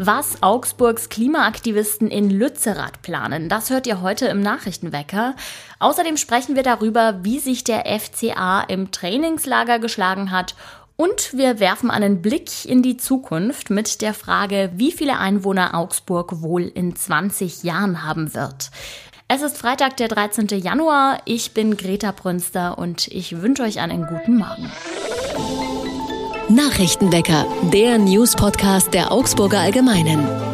Was Augsburgs Klimaaktivisten in Lützerath planen, das hört ihr heute im Nachrichtenwecker. Außerdem sprechen wir darüber, wie sich der FCA im Trainingslager geschlagen hat und wir werfen einen Blick in die Zukunft mit der Frage, wie viele Einwohner Augsburg wohl in 20 Jahren haben wird. Es ist Freitag, der 13. Januar. Ich bin Greta Brünster und ich wünsche euch einen guten Morgen. Nachrichtenwecker, der News-Podcast der Augsburger Allgemeinen.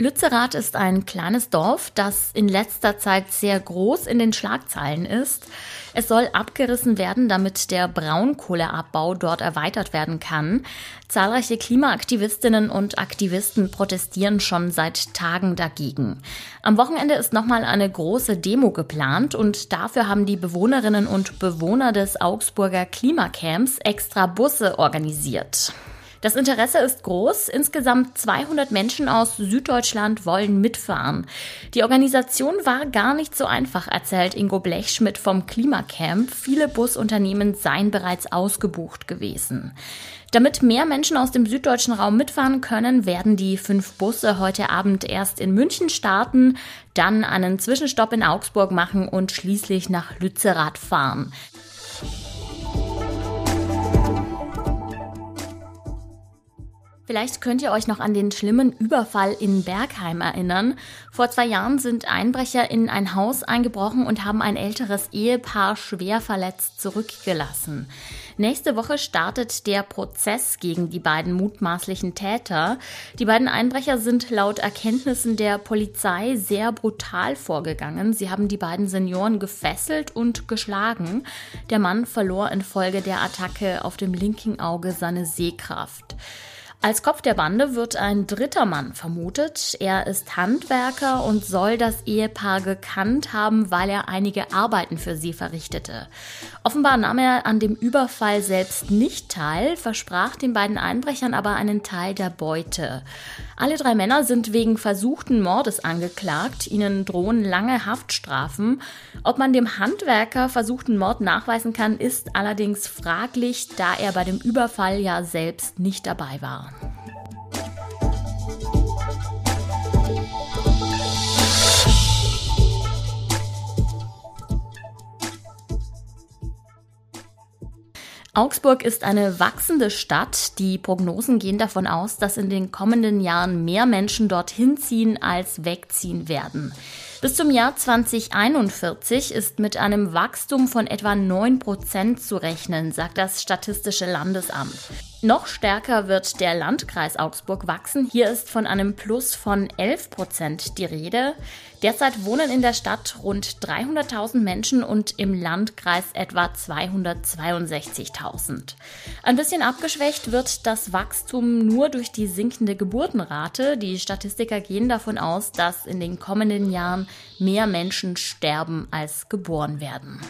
Lützerath ist ein kleines Dorf, das in letzter Zeit sehr groß in den Schlagzeilen ist. Es soll abgerissen werden, damit der Braunkohleabbau dort erweitert werden kann. Zahlreiche Klimaaktivistinnen und Aktivisten protestieren schon seit Tagen dagegen. Am Wochenende ist nochmal eine große Demo geplant und dafür haben die Bewohnerinnen und Bewohner des Augsburger Klimacamps extra Busse organisiert. Das Interesse ist groß. Insgesamt 200 Menschen aus Süddeutschland wollen mitfahren. Die Organisation war gar nicht so einfach, erzählt Ingo Blechschmidt vom Klimacamp. Viele Busunternehmen seien bereits ausgebucht gewesen. Damit mehr Menschen aus dem süddeutschen Raum mitfahren können, werden die fünf Busse heute Abend erst in München starten, dann einen Zwischenstopp in Augsburg machen und schließlich nach Lützerath fahren. Vielleicht könnt ihr euch noch an den schlimmen Überfall in Bergheim erinnern. Vor zwei Jahren sind Einbrecher in ein Haus eingebrochen und haben ein älteres Ehepaar schwer verletzt zurückgelassen. Nächste Woche startet der Prozess gegen die beiden mutmaßlichen Täter. Die beiden Einbrecher sind laut Erkenntnissen der Polizei sehr brutal vorgegangen. Sie haben die beiden Senioren gefesselt und geschlagen. Der Mann verlor infolge der Attacke auf dem linken Auge seine Sehkraft. Als Kopf der Bande wird ein dritter Mann vermutet. Er ist Handwerker und soll das Ehepaar gekannt haben, weil er einige Arbeiten für sie verrichtete. Offenbar nahm er an dem Überfall selbst nicht teil, versprach den beiden Einbrechern aber einen Teil der Beute. Alle drei Männer sind wegen versuchten Mordes angeklagt. Ihnen drohen lange Haftstrafen. Ob man dem Handwerker versuchten Mord nachweisen kann, ist allerdings fraglich, da er bei dem Überfall ja selbst nicht dabei war. Augsburg ist eine wachsende Stadt. Die Prognosen gehen davon aus, dass in den kommenden Jahren mehr Menschen dorthin ziehen als wegziehen werden. Bis zum Jahr 2041 ist mit einem Wachstum von etwa 9 Prozent zu rechnen, sagt das Statistische Landesamt. Noch stärker wird der Landkreis Augsburg wachsen. Hier ist von einem Plus von 11 Prozent die Rede. Derzeit wohnen in der Stadt rund 300.000 Menschen und im Landkreis etwa 262.000. Ein bisschen abgeschwächt wird das Wachstum nur durch die sinkende Geburtenrate. Die Statistiker gehen davon aus, dass in den kommenden Jahren mehr Menschen sterben als geboren werden.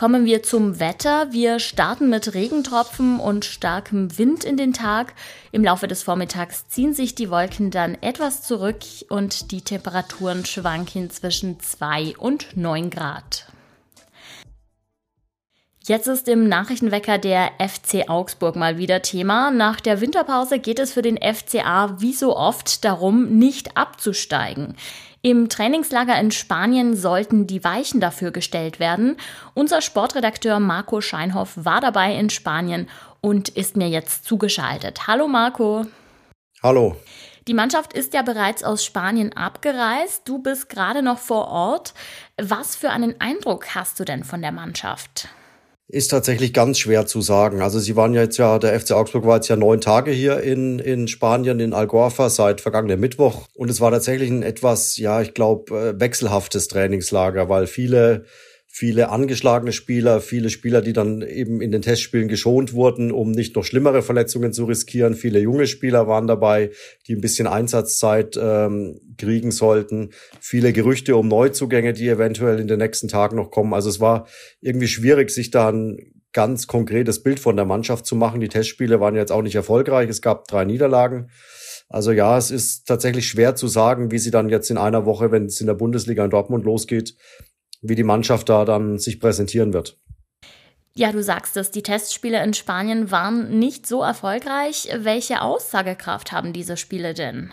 Kommen wir zum Wetter. Wir starten mit Regentropfen und starkem Wind in den Tag. Im Laufe des Vormittags ziehen sich die Wolken dann etwas zurück und die Temperaturen schwanken zwischen 2 und 9 Grad. Jetzt ist im Nachrichtenwecker der FC Augsburg mal wieder Thema. Nach der Winterpause geht es für den FCA wie so oft darum, nicht abzusteigen. Im Trainingslager in Spanien sollten die Weichen dafür gestellt werden. Unser Sportredakteur Marco Scheinhoff war dabei in Spanien und ist mir jetzt zugeschaltet. Hallo Marco. Hallo. Die Mannschaft ist ja bereits aus Spanien abgereist. Du bist gerade noch vor Ort. Was für einen Eindruck hast du denn von der Mannschaft? Ist tatsächlich ganz schwer zu sagen. Also sie waren ja jetzt ja, der FC Augsburg war jetzt ja neun Tage hier in, in Spanien, in Algorfa seit vergangenen Mittwoch. Und es war tatsächlich ein etwas, ja, ich glaube, äh, wechselhaftes Trainingslager, weil viele viele angeschlagene Spieler, viele Spieler, die dann eben in den Testspielen geschont wurden, um nicht noch schlimmere Verletzungen zu riskieren. Viele junge Spieler waren dabei, die ein bisschen Einsatzzeit ähm, kriegen sollten. Viele Gerüchte um Neuzugänge, die eventuell in den nächsten Tagen noch kommen. Also es war irgendwie schwierig, sich da ein ganz konkretes Bild von der Mannschaft zu machen. Die Testspiele waren jetzt auch nicht erfolgreich. Es gab drei Niederlagen. Also ja, es ist tatsächlich schwer zu sagen, wie sie dann jetzt in einer Woche, wenn es in der Bundesliga in Dortmund losgeht, wie die Mannschaft da dann sich präsentieren wird. Ja, du sagst es, die Testspiele in Spanien waren nicht so erfolgreich. Welche Aussagekraft haben diese Spiele denn?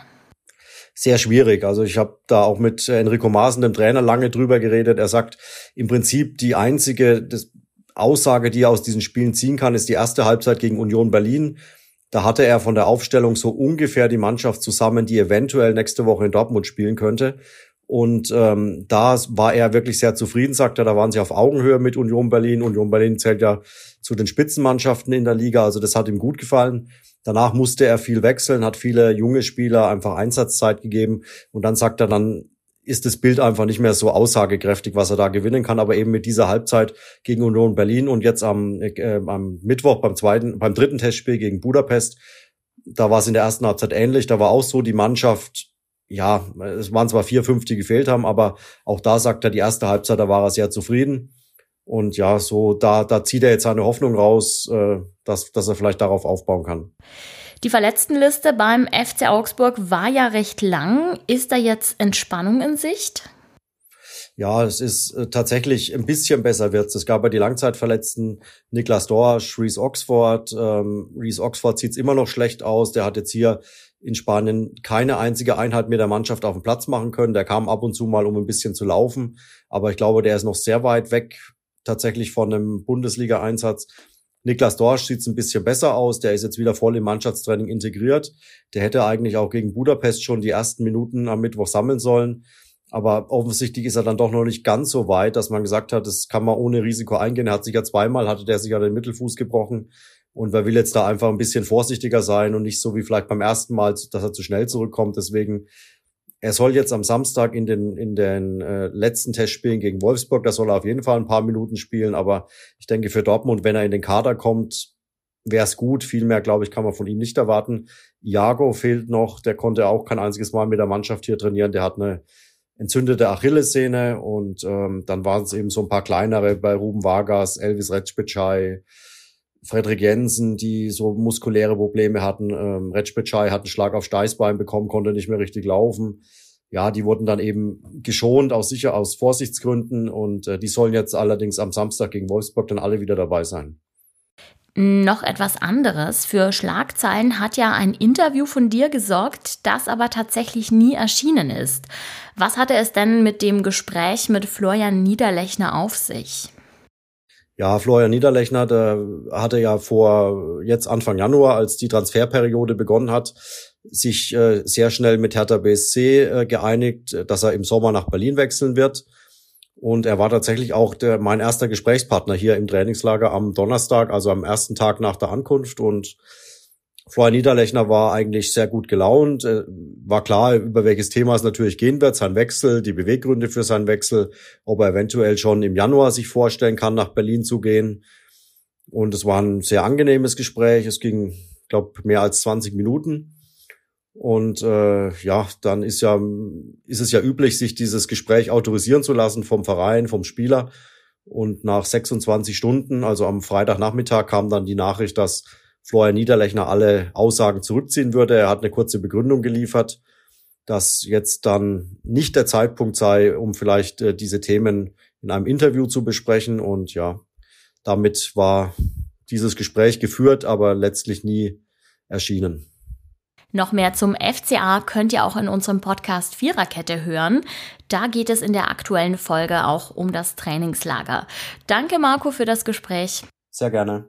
Sehr schwierig. Also ich habe da auch mit Enrico Maaßen, dem Trainer, lange drüber geredet. Er sagt, im Prinzip die einzige Aussage, die er aus diesen Spielen ziehen kann, ist die erste Halbzeit gegen Union Berlin. Da hatte er von der Aufstellung so ungefähr die Mannschaft zusammen, die eventuell nächste Woche in Dortmund spielen könnte. Und ähm, da war er wirklich sehr zufrieden, sagt er. Da waren sie auf Augenhöhe mit Union Berlin. Union Berlin zählt ja zu den Spitzenmannschaften in der Liga, also das hat ihm gut gefallen. Danach musste er viel wechseln, hat viele junge Spieler einfach Einsatzzeit gegeben. Und dann sagt er, dann ist das Bild einfach nicht mehr so aussagekräftig, was er da gewinnen kann. Aber eben mit dieser Halbzeit gegen Union Berlin und jetzt am, äh, am Mittwoch beim zweiten, beim dritten Testspiel gegen Budapest, da war es in der ersten Halbzeit ähnlich. Da war auch so die Mannschaft, ja, es waren zwar vier, fünf, die gefehlt haben, aber auch da sagt er, die erste Halbzeit, da war er sehr zufrieden. Und ja, so da, da zieht er jetzt seine Hoffnung raus, äh, dass, dass er vielleicht darauf aufbauen kann. Die Verletztenliste beim FC Augsburg war ja recht lang. Ist da jetzt Entspannung in Sicht? Ja, es ist äh, tatsächlich ein bisschen besser wird. Es gab ja die Langzeitverletzten Niklas Dorsch, Reese Oxford. Ähm, Reese Oxford sieht immer noch schlecht aus. Der hat jetzt hier in Spanien keine einzige Einheit mit der Mannschaft auf dem Platz machen können. Der kam ab und zu mal, um ein bisschen zu laufen. Aber ich glaube, der ist noch sehr weit weg tatsächlich von einem Bundesliga-Einsatz. Niklas Dorsch sieht ein bisschen besser aus. Der ist jetzt wieder voll im Mannschaftstraining integriert. Der hätte eigentlich auch gegen Budapest schon die ersten Minuten am Mittwoch sammeln sollen. Aber offensichtlich ist er dann doch noch nicht ganz so weit, dass man gesagt hat, das kann man ohne Risiko eingehen. Er hat sich ja zweimal, hatte der sich ja den Mittelfuß gebrochen. Und wer will jetzt da einfach ein bisschen vorsichtiger sein und nicht so wie vielleicht beim ersten Mal, dass er zu schnell zurückkommt. Deswegen er soll jetzt am Samstag in den, in den äh, letzten Testspielen gegen Wolfsburg, da soll er auf jeden Fall ein paar Minuten spielen, aber ich denke für Dortmund, wenn er in den Kader kommt, wäre es gut. Viel mehr, glaube ich, kann man von ihm nicht erwarten. Iago fehlt noch, der konnte auch kein einziges Mal mit der Mannschaft hier trainieren, der hat eine entzündete Achillessehne und ähm, dann waren es eben so ein paar kleinere bei Ruben Vargas, Elvis Retschbitschei, Frederik Jensen, die so muskuläre Probleme hatten. Ähm, Retschbetschei hat einen Schlag auf Steißbein bekommen, konnte nicht mehr richtig laufen. Ja, die wurden dann eben geschont aus sicher aus Vorsichtsgründen und äh, die sollen jetzt allerdings am Samstag gegen Wolfsburg dann alle wieder dabei sein. Noch etwas anderes. Für Schlagzeilen hat ja ein Interview von dir gesorgt, das aber tatsächlich nie erschienen ist. Was hatte es denn mit dem Gespräch mit Florian Niederlechner auf sich? Ja, Florian Niederlechner, der hatte ja vor jetzt Anfang Januar, als die Transferperiode begonnen hat, sich äh, sehr schnell mit Hertha BSC äh, geeinigt, dass er im Sommer nach Berlin wechseln wird. Und er war tatsächlich auch der, mein erster Gesprächspartner hier im Trainingslager am Donnerstag, also am ersten Tag nach der Ankunft. Und Florian Niederlechner war eigentlich sehr gut gelaunt. Äh, war klar, über welches Thema es natürlich gehen wird, sein Wechsel, die Beweggründe für seinen Wechsel, ob er eventuell schon im Januar sich vorstellen kann, nach Berlin zu gehen. Und es war ein sehr angenehmes Gespräch. Es ging, glaube mehr als 20 Minuten. Und äh, ja, dann ist ja ist es ja üblich, sich dieses Gespräch autorisieren zu lassen vom Verein, vom Spieler. Und nach 26 Stunden, also am Freitagnachmittag, kam dann die Nachricht, dass Florian Niederlechner alle Aussagen zurückziehen würde. Er hat eine kurze Begründung geliefert, dass jetzt dann nicht der Zeitpunkt sei, um vielleicht äh, diese Themen in einem Interview zu besprechen. Und ja, damit war dieses Gespräch geführt, aber letztlich nie erschienen. Noch mehr zum FCA könnt ihr auch in unserem Podcast Viererkette hören. Da geht es in der aktuellen Folge auch um das Trainingslager. Danke Marco für das Gespräch. Sehr gerne.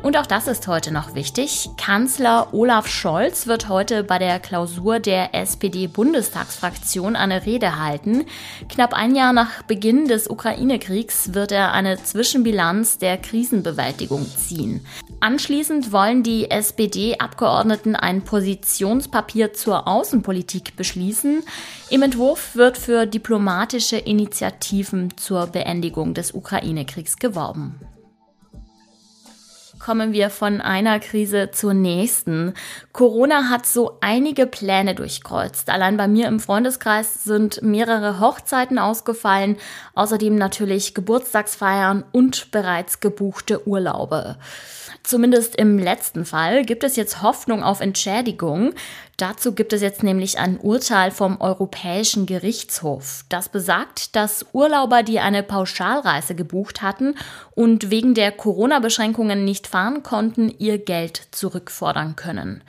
Und auch das ist heute noch wichtig. Kanzler Olaf Scholz wird heute bei der Klausur der SPD-Bundestagsfraktion eine Rede halten. Knapp ein Jahr nach Beginn des Ukraine-Kriegs wird er eine Zwischenbilanz der Krisenbewältigung ziehen. Anschließend wollen die SPD-Abgeordneten ein Positionspapier zur Außenpolitik beschließen. Im Entwurf wird für diplomatische Initiativen zur Beendigung des Ukraine-Kriegs geworben kommen wir von einer Krise zur nächsten. Corona hat so einige Pläne durchkreuzt. Allein bei mir im Freundeskreis sind mehrere Hochzeiten ausgefallen, außerdem natürlich Geburtstagsfeiern und bereits gebuchte Urlaube. Zumindest im letzten Fall gibt es jetzt Hoffnung auf Entschädigung. Dazu gibt es jetzt nämlich ein Urteil vom Europäischen Gerichtshof. Das besagt, dass Urlauber, die eine Pauschalreise gebucht hatten und wegen der Corona-Beschränkungen nicht fahren konnten, ihr Geld zurückfordern können.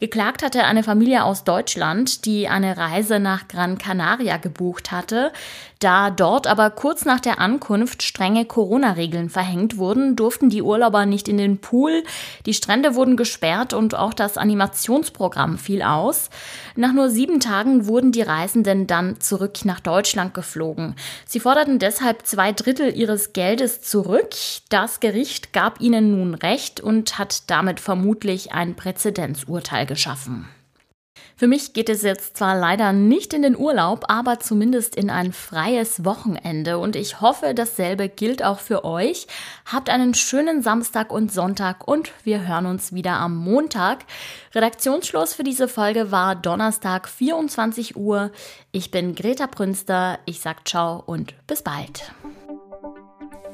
Geklagt hatte eine Familie aus Deutschland, die eine Reise nach Gran Canaria gebucht hatte. Da dort aber kurz nach der Ankunft strenge Corona-Regeln verhängt wurden, durften die Urlauber nicht in den Pool, die Strände wurden gesperrt und auch das Animationsprogramm fiel aus. Nach nur sieben Tagen wurden die Reisenden dann zurück nach Deutschland geflogen. Sie forderten deshalb zwei Drittel ihres Geldes zurück. Das Gericht gab ihnen nun Recht und hat damit vermutlich ein Präzedenzurteil geschaffen. Für mich geht es jetzt zwar leider nicht in den Urlaub, aber zumindest in ein freies Wochenende und ich hoffe, dasselbe gilt auch für euch. Habt einen schönen Samstag und Sonntag und wir hören uns wieder am Montag. Redaktionsschluss für diese Folge war Donnerstag 24 Uhr. Ich bin Greta Prünster, ich sag ciao und bis bald.